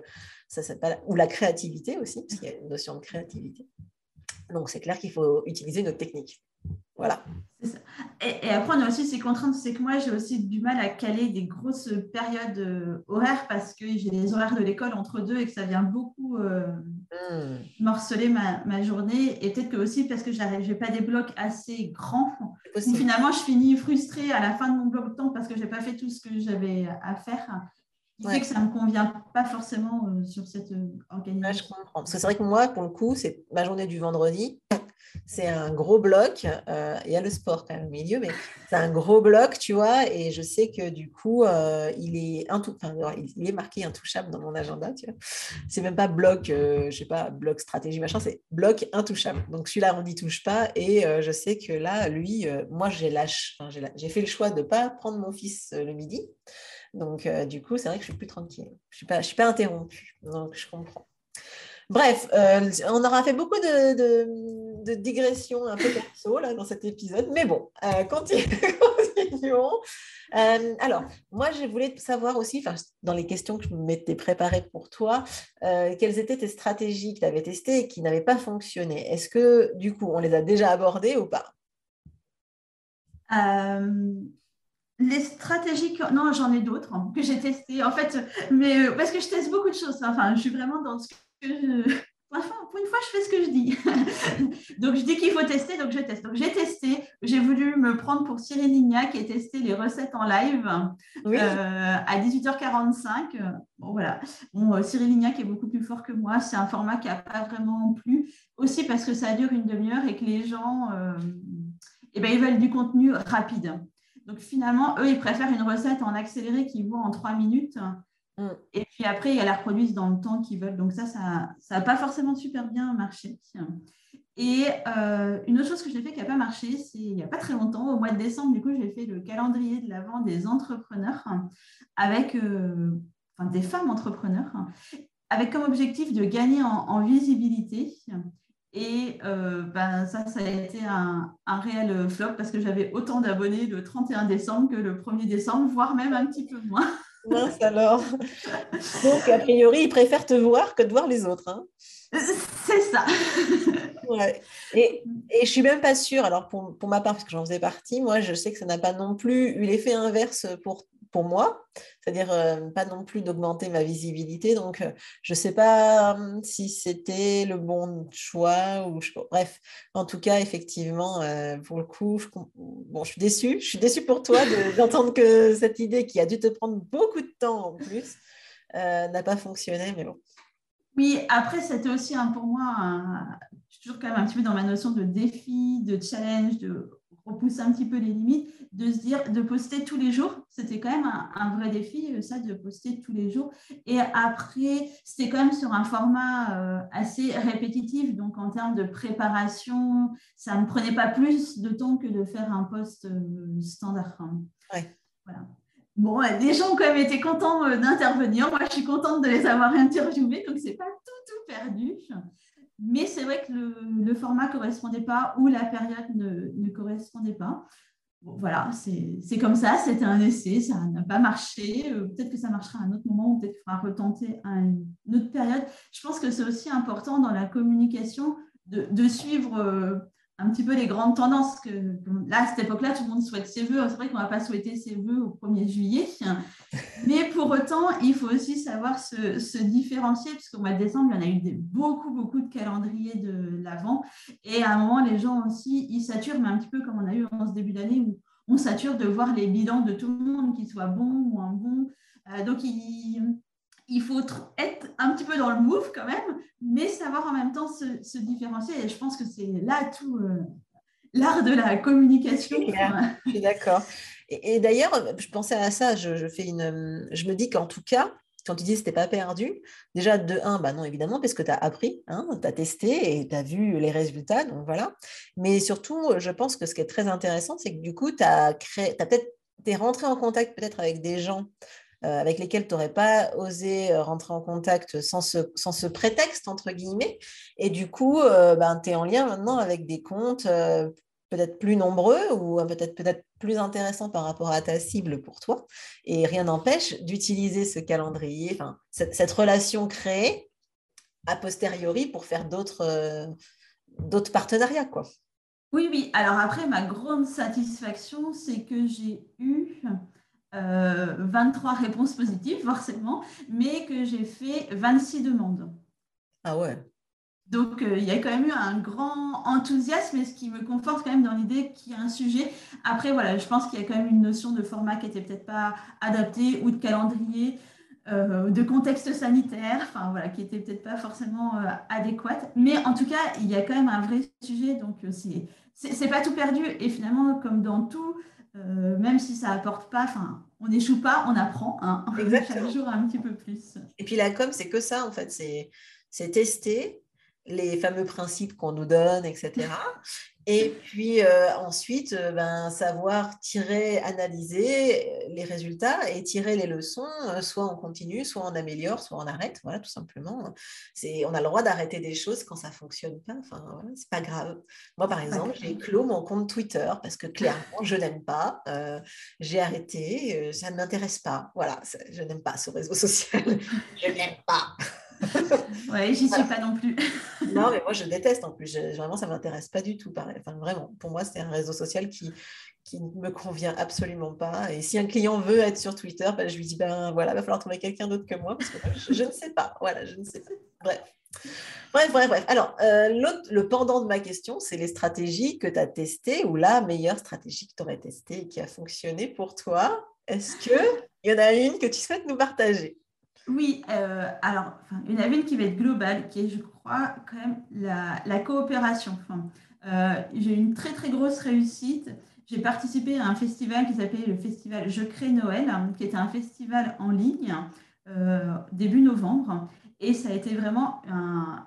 S1: ça, ou la créativité aussi, parce qu'il y a une notion de créativité. Donc c'est clair qu'il faut utiliser notre technique. Voilà.
S2: Et, après, on a aussi ces contraintes, c'est que moi, j'ai aussi du mal à caler des grosses périodes euh, horaires parce que j'ai les horaires de l'école entre deux et que ça vient beaucoup euh, hmm. morceler ma, journée. Et peut-être que aussi parce que je n'ai pas des blocs assez grands. finalement, je finis frustrée à la fin de mon bloc de temps parce que je n'ai pas fait tout ce que j'avais à faire. Qui fait que ça ne me convient pas forcément euh, sur cette organisation.
S1: je comprends. Parce que c'est vrai que moi, pour le coup, c'est ma journée du vendredi c'est un gros bloc. Euh, il y a le sport quand même au milieu, mais c'est un gros bloc, tu vois. Et je sais que du coup, euh, il, est il est marqué intouchable dans mon agenda, tu vois. C'est même pas bloc, euh, je sais pas, bloc stratégie, machin, c'est bloc intouchable. Donc celui-là, on n'y touche pas. Et je sais que là, lui, moi, j'ai lâche, j'ai fait le choix de ne pas prendre mon fils le midi. Donc, du coup, c'est vrai que je suis plus tranquille. Je suis, suis pas interrompue. Donc, je comprends. Bref, euh, on aura fait beaucoup de, digressions un peu perso là, dans cet épisode, mais bon, euh, continuons. Euh, alors, moi, je voulais savoir aussi, dans les questions que je m'étais préparées pour toi, quelles étaient tes stratégies que tu avais testées et qui n'avaient pas fonctionné? Est-ce que, du coup, on les a déjà abordées ou pas?
S2: Les stratégies, non, j'en ai d'autres hein, que j'ai testées. En fait, mais parce que je teste beaucoup de choses. Enfin, je suis vraiment dans ce pour une fois, je fais ce que je dis. donc, je dis qu'il faut tester, donc je teste. Donc, j'ai testé, j'ai voulu me prendre pour Cyril Lignac et tester les recettes en live euh, à 18h45. Bon, voilà. Bon, euh, Cyril Lignac est beaucoup plus fort que moi. C'est un format qui n'a pas vraiment plu. Aussi parce que ça dure une demi-heure et que les gens, eh ben, ils veulent du contenu rapide. Donc finalement, eux, ils préfèrent une recette en accéléré qui vaut en trois minutes. Mm. Et puis après, ils la reproduisent dans le temps qu'ils veulent. Donc ça, ça n'a pas forcément super bien marché. Et euh, une autre chose que j'ai fait qui n'a pas marché, c'est il n'y a pas très longtemps, au mois de décembre, du coup, j'ai fait le calendrier de l'avant des entrepreneurs avec euh, des femmes entrepreneurs, avec comme objectif de gagner en, visibilité. Et euh, ben, ça, ça a été un réel flop parce que j'avais autant d'abonnés le 31 décembre que le 1er décembre, voire même un petit peu moins.
S1: Mince alors. Donc, a priori, ils préfèrent te voir que de voir les autres. Hein.
S2: C'est ça.
S1: ouais. Et, et je suis même pas sûre, alors pour, pour ma part, parce que j'en faisais partie, moi, je sais que ça n'a pas non plus eu l'effet inverse pour pour moi, c'est-à-dire euh, pas non plus d'augmenter ma visibilité. Donc, euh, je ne sais pas hum, si c'était le bon choix ou bref. En tout cas, effectivement, euh, pour le coup, je, bon, je suis déçue. Je suis déçue pour toi d'entendre que cette idée qui a dû te prendre beaucoup de temps en plus n'a pas fonctionné, mais bon.
S2: Oui, après, c'était aussi pour moi, je suis toujours quand même un petit peu dans ma notion de défi, de challenge, de repousser un petit peu les limites, de se dire, de poster tous les jours. C'était quand même un, vrai défi, euh, ça, de poster tous les jours. Et après, c'était quand même sur un format euh, assez répétitif. Donc, en termes de préparation, ça ne me prenait pas plus de temps que de faire un post euh, standard.
S1: Ouais.
S2: Voilà. Bon, les gens ont quand même été contents d'intervenir. Moi, je suis contente de les avoir interviewés, donc c'est pas tout, tout perdu. Mais c'est vrai que le, format ne correspondait pas ou la période ne, correspondait pas. voilà, c'est comme ça, c'était un essai, ça n'a pas marché. Euh, peut-être que ça marchera à un autre moment ou peut-être qu'il faudra retenter à une autre période. Je pense que c'est aussi important dans la communication de, suivre euh, un petit peu les grandes tendances. Que, là, à cette époque-là, tout le monde souhaite ses voeux. C'est vrai qu'on ne va pas souhaiter ses voeux au 1er juillet. Mais pour autant, il faut aussi savoir se, différencier, puisqu'au mois de décembre, il y en a eu beaucoup, beaucoup de calendriers de l'avant. Et à un moment, les gens aussi, ils saturent, mais un petit peu comme on a eu en ce début d'année, où on sature de voir les bilans de tout le monde, qu'ils soient bons ou moins bons. Euh, donc, il, il faut être un petit peu dans le move quand même, mais savoir en même temps se, différencier. Et je pense que c'est là tout euh, l'art de la communication.
S1: Je suis d'accord. Et, d'ailleurs, je pensais à ça, je, fais une, je me dis qu'en tout cas, quand tu dis que ce n'était pas perdu, déjà de un, bah non, évidemment, parce que tu as appris, hein, tu as testé et tu as vu les résultats, donc voilà. Mais surtout, je pense que ce qui est très intéressant, c'est que du coup, tu as créé, as peut-être, es rentré en contact peut-être avec des gens avec lesquels tu n'aurais pas osé euh, rentrer en contact sans ce, sans ce prétexte, entre guillemets. Et du coup, euh, ben, tu es en lien maintenant avec des comptes peut-être plus nombreux ou peut-être peut-être plus intéressants par rapport à ta cible pour toi. Et rien n'empêche d'utiliser ce calendrier, cette, relation créée a posteriori pour faire d'autres d'autres partenariats. Quoi.
S2: Oui, oui. Alors après, ma grande satisfaction, c'est que j'ai eu 23 euh, réponses positives, forcément, mais que j'ai fait 26 demandes.
S1: Ah ouais.
S2: Donc, euh, il y a quand même eu un grand enthousiasme, et ce qui me conforte quand même dans l'idée qu'il y a un sujet. Après, voilà, je pense qu'il y a quand même une notion de format qui n'était peut-être pas adaptée ou de calendrier, euh, de contexte sanitaire, enfin voilà, qui n'était peut-être pas forcément adéquate. Mais en tout cas, il y a quand même un vrai sujet, donc c'est c'est pas tout perdu. Et finalement, comme dans tout, euh, même si ça apporte pas, enfin, on n'échoue pas, on apprend. Hein, chaque jour un petit peu plus.
S1: Et puis la com, c'est que ça en fait, c'est tester les fameux principes qu'on nous donne, etc. Et puis euh, ensuite, euh, ben, savoir tirer, analyser euh, les résultats et tirer les leçons, soit on continue, soit on améliore, soit on arrête. Voilà, tout simplement. C'est, on a le droit d'arrêter des choses quand ça ne fonctionne pas. Enfin, voilà, c'est pas grave. Moi, par exemple, j'ai clos mon compte Twitter parce que clairement, je n'aime pas. j'ai arrêté, ça ne m'intéresse pas. Voilà, je n'aime pas ce réseau social. je n'aime pas.
S2: oui, j'y suis pas non plus.
S1: Non, mais moi je déteste en plus. vraiment, ça m'intéresse pas du tout. Pour moi, c'est un réseau social qui qui ne me convient absolument pas. Et si un client veut être sur Twitter, ben, je lui dis ben voilà, va falloir trouver quelqu'un d'autre que moi parce que je, ne sais pas. Voilà, je ne sais pas. Bref. Bref, bref, bref. Alors, euh, le pendant de ma question, c'est les stratégies que tu as testées ou la meilleure stratégie que tu aurais testée et qui a fonctionné pour toi. Est-ce qu'il y en a une que tu souhaites nous partager?
S2: Oui, euh, alors, il y en a une qui va être globale, qui est, je crois, quand même la, coopération. Euh, j'ai eu une très, très grosse réussite. J'ai participé à un festival qui s'appelait le festival Je crée Noël, qui était un festival en ligne début novembre. Et ça a été vraiment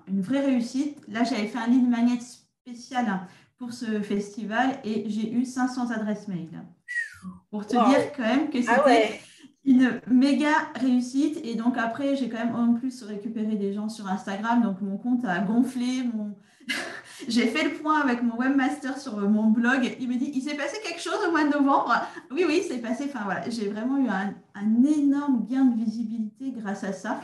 S2: une vraie réussite. Là, j'avais fait un lead magnet spécial pour ce festival et j'ai eu 500 adresses mail. Pour te dire quand même que ah c'était une méga réussite. Et donc après, j'ai quand même en plus récupéré des gens sur Instagram. Donc mon compte a gonflé. Mon... j'ai fait le point avec mon webmaster sur mon blog. Il me dit, il s'est passé quelque chose au mois de novembre. Oui, oui, c'est passé. Enfin voilà, j'ai vraiment eu un, énorme gain de visibilité grâce à ça.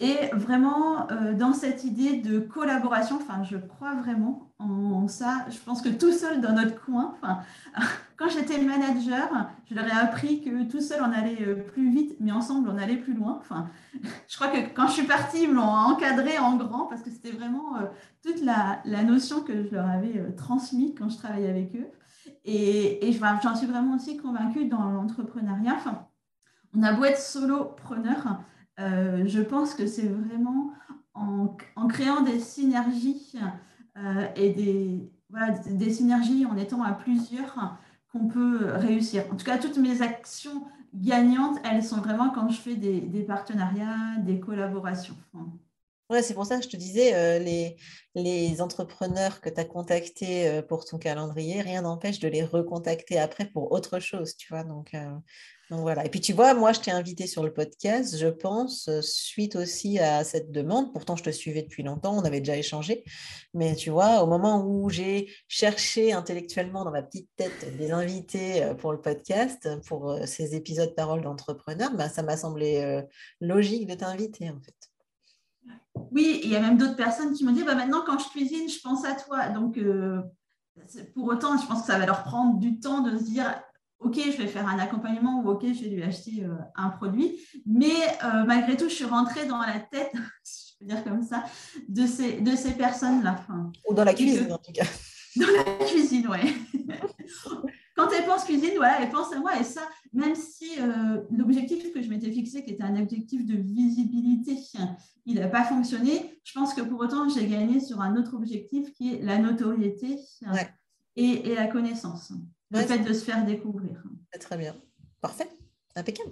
S2: Et vraiment, euh, dans cette idée de collaboration, enfin, je crois vraiment en, ça. Je pense que tout seul dans notre coin, enfin, quand j'étais manager, je leur ai appris que tout seul on allait euh, plus vite, mais ensemble on allait plus loin. Enfin, je crois que quand je suis partie, ils me l'ont encadré en grand parce que c'était vraiment euh, toute la, notion que je leur avais transmise quand je travaillais avec eux. Et, et j'en suis vraiment aussi convaincue dans l'entrepreneuriat. Enfin, on a beau être solopreneur, euh, je pense que c'est vraiment en, créant des synergies euh, et des, des synergies en étant à plusieurs qu'on peut réussir. En tout cas, toutes mes actions gagnantes, elles sont vraiment quand je fais des, partenariats, des collaborations.
S1: Ouais, c'est pour ça que je te disais, euh, les, entrepreneurs que tu as contactés pour ton calendrier, rien n'empêche de les recontacter après pour autre chose, tu vois. Donc, voilà. Et puis tu vois, moi, je t'ai invité sur le podcast, je pense, euh, suite aussi à cette demande. Pourtant, je te suivais depuis longtemps, on avait déjà échangé. Mais tu vois, au moment où j'ai cherché intellectuellement dans ma petite tête des invités euh, pour le podcast, pour euh, ces épisodes paroles d'entrepreneurs, ben, ça m'a semblé logique de t'inviter en fait.
S2: Oui, il y a même d'autres personnes qui m'ont dit bah, maintenant, quand je cuisine, je pense à toi. Donc, pour autant, je pense que ça va leur prendre du temps de se dire OK, je vais faire un accompagnement ou OK, je vais lui acheter euh, un produit. Mais euh, malgré tout, je suis rentrée dans la tête, si je peux dire comme ça, de ces, de ces personnes-là.
S1: ou dans la cuisine, en tout cas.
S2: Dans la cuisine, oui. Quand elles pensent cuisine, voilà, elles pensent à moi. Et ça, même si euh, l'objectif que je m'étais fixé, qui était un objectif de visibilité, il n'a pas fonctionné, je pense que pour autant, j'ai gagné sur un autre objectif qui est la notoriété et, et la connaissance le fait de se faire découvrir.
S1: Très bien. Parfait. Impeccable.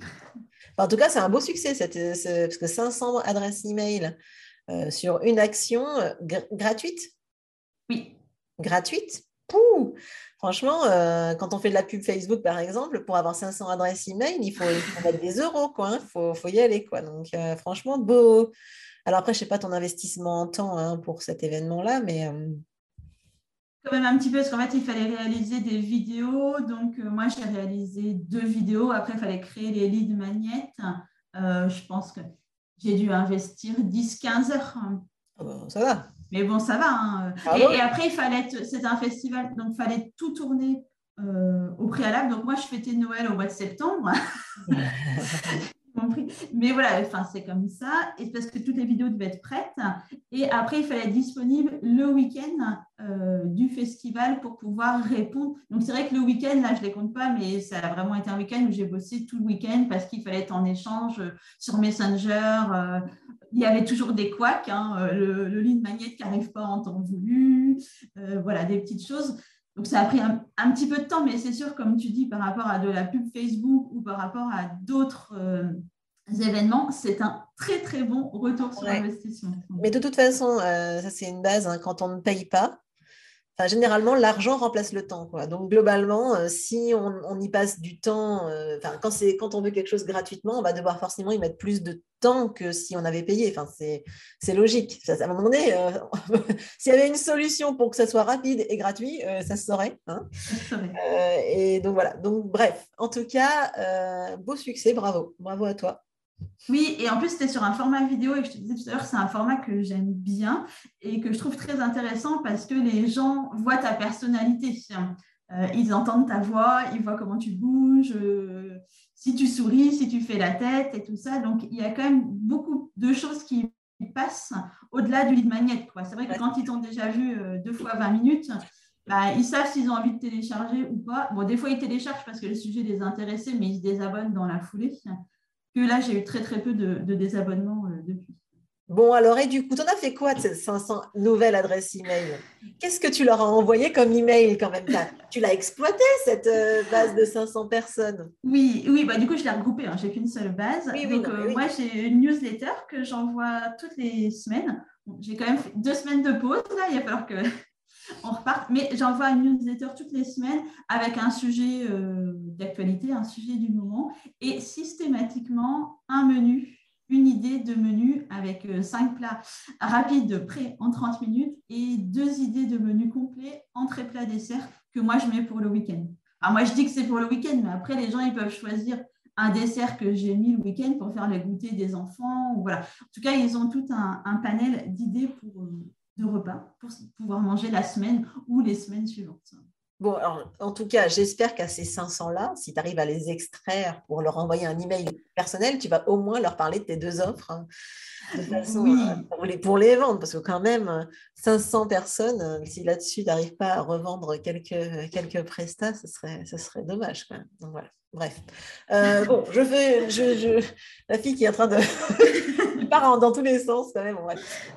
S1: en tout cas, c'est un beau succès, parce que 500 adresses email euh, sur une action euh, gratuite?
S2: Oui.
S1: Gratuite? Pouh Franchement, euh, quand on fait de la pub Facebook, par exemple, pour avoir 500 adresses email, il faut, mettre des euros, quoi. Il hein. faut, faut, y aller, quoi. Donc, franchement, beau. Alors après, je ne sais pas ton investissement en temps hein, pour cet événement-là, mais
S2: quand même un petit peu, parce qu'en fait, il fallait réaliser des vidéos. Donc, euh, moi, j'ai réalisé deux vidéos. Après, il fallait créer les leads magnets. Euh, je pense que j'ai dû investir 10-15 heures.
S1: Ah bah, ça va.
S2: Mais bon, ça va. Hein. Ah et, après, il fallait, c'était un festival, donc il fallait tout tourner euh, au préalable. Donc, moi, je fêtais Noël au mois de septembre. Mais voilà, enfin, c'est comme ça. Et parce que toutes les vidéos devaient être prêtes. Et après, il fallait être disponible le week-end euh, du festival pour pouvoir répondre. Donc, c'est vrai que le week-end, là, je ne les compte pas, mais ça a vraiment été un week-end où j'ai bossé tout le week-end parce qu'il fallait être en échange sur Messenger. Euh, il y avait toujours des couacs, hein, le, le lead magnet qui n'arrive pas en temps voulu. Euh, voilà, des petites choses. Donc, ça a pris un, petit peu de temps, mais c'est sûr, comme tu dis, par rapport à de la pub Facebook ou par rapport à d'autres euh, événements, c'est un très, très bon retour sur investissement.
S1: Mais de toute façon, euh, ça, c'est une base. Hein, quand on ne paye pas, généralement, l'argent remplace le temps. Quoi. Donc, globalement, euh, si on, y passe du temps, euh, quand, quand on veut quelque chose gratuitement, on va devoir forcément y mettre plus de temps que si on avait payé. Enfin, c'est logique. à un moment donné, s'il y avait une solution pour que ça soit rapide et gratuit, ça se saurait. Hein. et donc, voilà. Donc, bref, en tout cas, beau succès. Bravo. Bravo à toi.
S2: Oui, et en plus, c'était sur un format vidéo et je te disais tout à l'heure, c'est un format que j'aime bien et que je trouve très intéressant parce que les gens voient ta personnalité. Euh, ils entendent ta voix, ils voient comment tu bouges, euh, si tu souris, si tu fais la tête et tout ça. Donc, il y a quand même beaucoup de choses qui passent au-delà du lead magnet. C'est vrai que quand ils t'ont déjà vu deux fois 20 minutes, bah, ils savent s'ils ont envie de télécharger ou pas. Bon, des fois, ils téléchargent parce que le sujet les intéressait, mais ils se désabonnent dans la foulée. Que là, j'ai eu très, très peu de, désabonnements euh, depuis.
S1: Bon, alors, et du coup, tu en as fait quoi de ces 500 nouvelles adresses email? Qu'est-ce que tu leur as envoyé comme email quand même? Tu l'as exploité, cette euh, base de 500 personnes?
S2: Oui, oui bah, du coup, je l'ai regroupée. Hein. J'ai qu'une seule base. Donc, euh, moi, j'ai une newsletter que j'envoie toutes les semaines. J'ai quand même fait deux semaines de pause. Là, il va falloir que on repart. Mais j'envoie une newsletter toutes les semaines avec un sujet euh, d'actualité, un sujet du moment et systématiquement un menu, une idée de menu avec euh, cinq plats rapides prêts en 30 minutes et deux idées de menu complet, entrée, plat, dessert que moi je mets pour le week-end. Alors moi je dis que c'est pour le week-end, mais après les gens ils peuvent choisir un dessert que j'ai mis le week-end pour faire les goûter des enfants. Voilà. En tout cas, ils ont tout un, un panel d'idées pour, euh, de repas pour pouvoir manger la semaine ou les semaines suivantes.
S1: Bon, alors, en tout cas, j'espère qu'à ces 500-là, si tu arrives à les extraire pour leur envoyer un email personnel, tu vas au moins leur parler de tes deux offres hein, de façon
S2: oui.
S1: pour, les, pour, les, vendre. Parce que quand même, 500 personnes, euh, si là-dessus, tu n'arrives pas à revendre quelques, quelques prestats, ce serait, ce serait dommage. Donc voilà. Bref. Euh, bon, je fais. Je, je, la fille qui est en train de. Part dans tous les sens, quand même.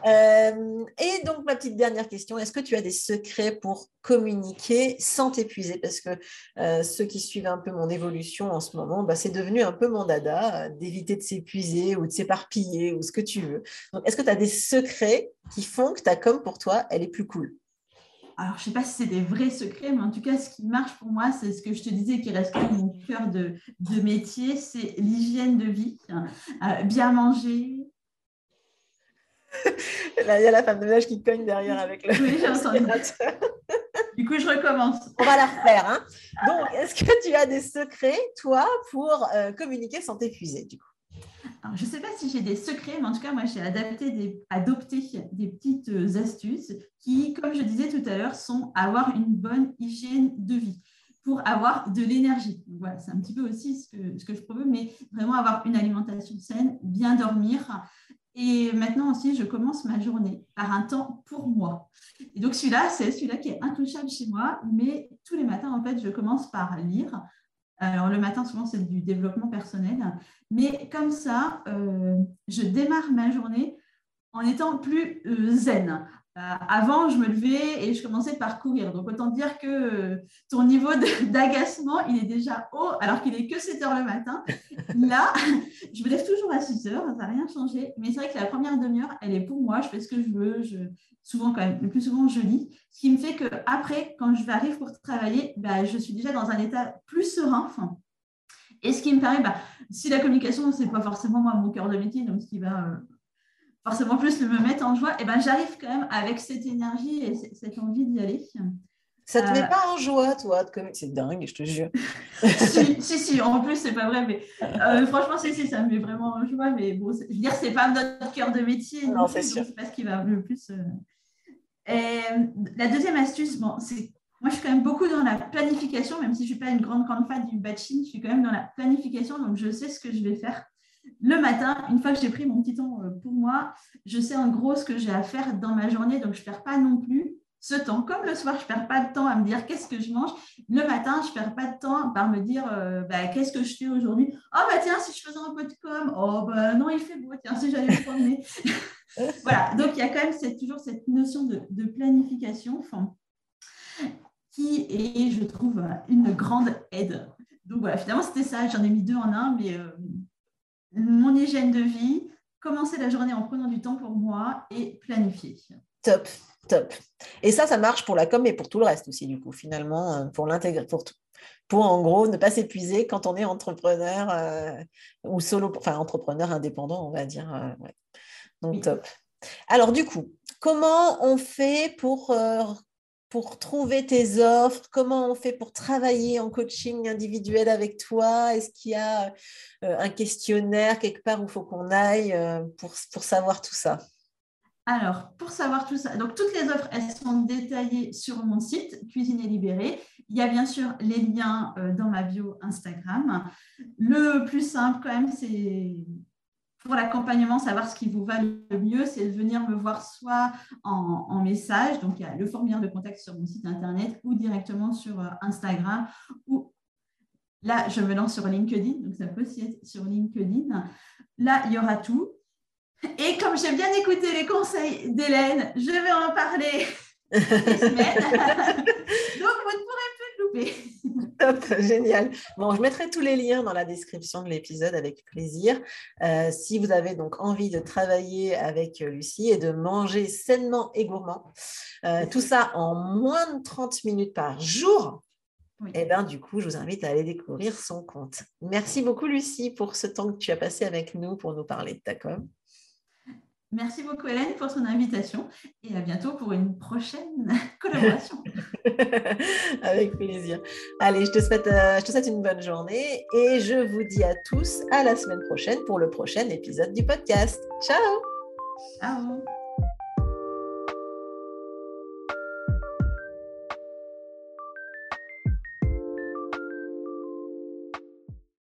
S1: Euh, et donc, ma petite dernière question est-ce que tu as des secrets pour communiquer sans t'épuiser? Parce que euh, ceux qui suivent un peu mon évolution en ce moment, bah, c'est devenu un peu mon dada d'éviter de s'épuiser ou de s'éparpiller ou ce que tu veux. Est-ce que tu as des secrets qui font que ta com pour toi, elle est plus cool?
S2: Alors, je ne sais pas si c'est des vrais secrets, mais en tout cas, ce qui marche pour moi, c'est ce que je te disais qui reste mon cœur de, métier, c'est l'hygiène de vie. Euh, bien manger.
S1: Là, il y a la femme de ménage qui cogne derrière avec le.
S2: Oui, j'ai entendu. du coup, je recommence.
S1: On va la refaire. Hein. Donc, est-ce que tu as des secrets, toi, pour euh, communiquer sans t'épuiser, du coup?
S2: Je ne sais pas si j'ai des secrets, mais en tout cas, moi, j'ai adapté des, adopté des petites euh, astuces qui, comme je disais tout à l'heure, sont avoir une bonne hygiène de vie pour avoir de l'énergie. Voilà, c'est un petit peu aussi ce que, ce que je propose, mais vraiment avoir une alimentation saine, bien dormir. Et maintenant aussi, je commence ma journée par un temps pour moi. Et donc celui-là, c'est celui-là qui est intouchable chez moi, mais tous les matins, en fait, je commence par lire. Alors le matin, souvent, c'est du développement personnel. Mais comme ça, euh, je démarre ma journée en étant plus euh, zen. Euh, avant, je me levais et je commençais par courir. Donc, autant dire que ton niveau d'agacement, il est déjà haut alors qu'il est que 7 heures le matin. Là, je me lève toujours à 6 heures, ça n'a rien changé. Mais c'est vrai que la première demi-heure, elle est pour moi. Je fais ce que je veux. Je, souvent, quand même, le plus souvent, je lis. Ce qui me fait qu'après, quand je vais arriver pour travailler, bah, je suis déjà dans un état plus serein. et ce qui me permet, bah, si la communication, ce n'est pas forcément moi mon cœur de métier, donc ce qui va euh, forcément plus me mettre en joie, et eh ben, j'arrive quand même avec cette énergie et cette envie d'y aller.
S1: Ça ne te met euh, pas en joie, toi, de C'est dingue, je te jure.
S2: si, si, si, en plus, c'est pas vrai, mais euh, franchement, si, si, ça me met vraiment en joie. Mais bon, je veux dire, c'est pas notre cœur de métier.
S1: Non, c'est sûr.
S2: C'est pas ce qui va le plus. Et la deuxième astuce, bon, c'est moi, je suis quand même beaucoup dans la planification, même si je ne suis pas une grande, grande fan du batching, je suis quand même dans la planification, donc je sais ce que je vais faire. Le matin, une fois que j'ai pris mon petit temps euh, pour moi, je sais en gros ce que j'ai à faire dans ma journée, donc je ne perds pas non plus ce temps. Comme le soir, je ne perds pas de temps à me dire qu'est-ce que je mange. Le matin, je ne perds pas de temps par me dire euh, bah, qu'est-ce que je fais aujourd'hui? Oh, bah tiens, si je faisais un peu de com, oh, bah non, il fait beau, tiens, si j'allais me promener. voilà, donc il y a quand même toujours cette notion de, planification. Qui est, je trouve, une grande aide. Donc voilà, finalement, c'était ça. J'en ai mis deux en un, mais euh, mon hygiène de vie, commencer la journée en prenant du temps pour moi et planifier.
S1: Top, top. Et ça, ça marche pour la com et pour tout le reste aussi, du coup, finalement, euh, pour l'intégrer, pour Pour en gros ne pas s'épuiser quand on est entrepreneur euh, ou solo, enfin entrepreneur indépendant, on va dire. Donc top. Alors du coup, comment on fait pour pour trouver tes offres? Comment on fait pour travailler en coaching individuel avec toi? Est-ce qu'il y a euh, un questionnaire quelque part où il faut qu'on aille euh, pour, pour savoir tout ça?
S2: Alors, pour savoir tout ça, donc toutes les offres, elles sont détaillées sur mon site Cuisine et Libérée. Il y a bien sûr les liens euh, dans ma bio Instagram. Le plus simple quand même, c'est pour l'accompagnement, savoir ce qui vous va le mieux, c'est de venir me voir soit en, message, donc il y a le formulaire de contact sur mon site internet ou directement sur euh, Instagram. Ou là, je me lance sur LinkedIn, donc ça peut aussi être sur LinkedIn. Là, il y aura tout. Et comme j'ai bien écouté les conseils d'Hélène, je vais en parler donc, vous ne pourrez
S1: Top, génial. Bon, je mettrai tous les liens dans la description de l'épisode avec plaisir. Euh, si vous avez donc envie de travailler avec Lucie et de manger sainement et gourmand, euh, tout ça en moins de 30 minutes par jour, Et eh bien, du coup, je vous invite à aller découvrir son compte. Merci beaucoup, Lucie, pour ce temps que tu as passé avec nous pour nous parler de ta com.
S2: Merci beaucoup Hélène pour ton invitation et à bientôt pour une prochaine collaboration.
S1: Avec plaisir. Allez, je te, souhaite, euh, je te souhaite une bonne journée et je vous dis à tous à la semaine prochaine pour le prochain épisode du podcast. Ciao
S2: Ciao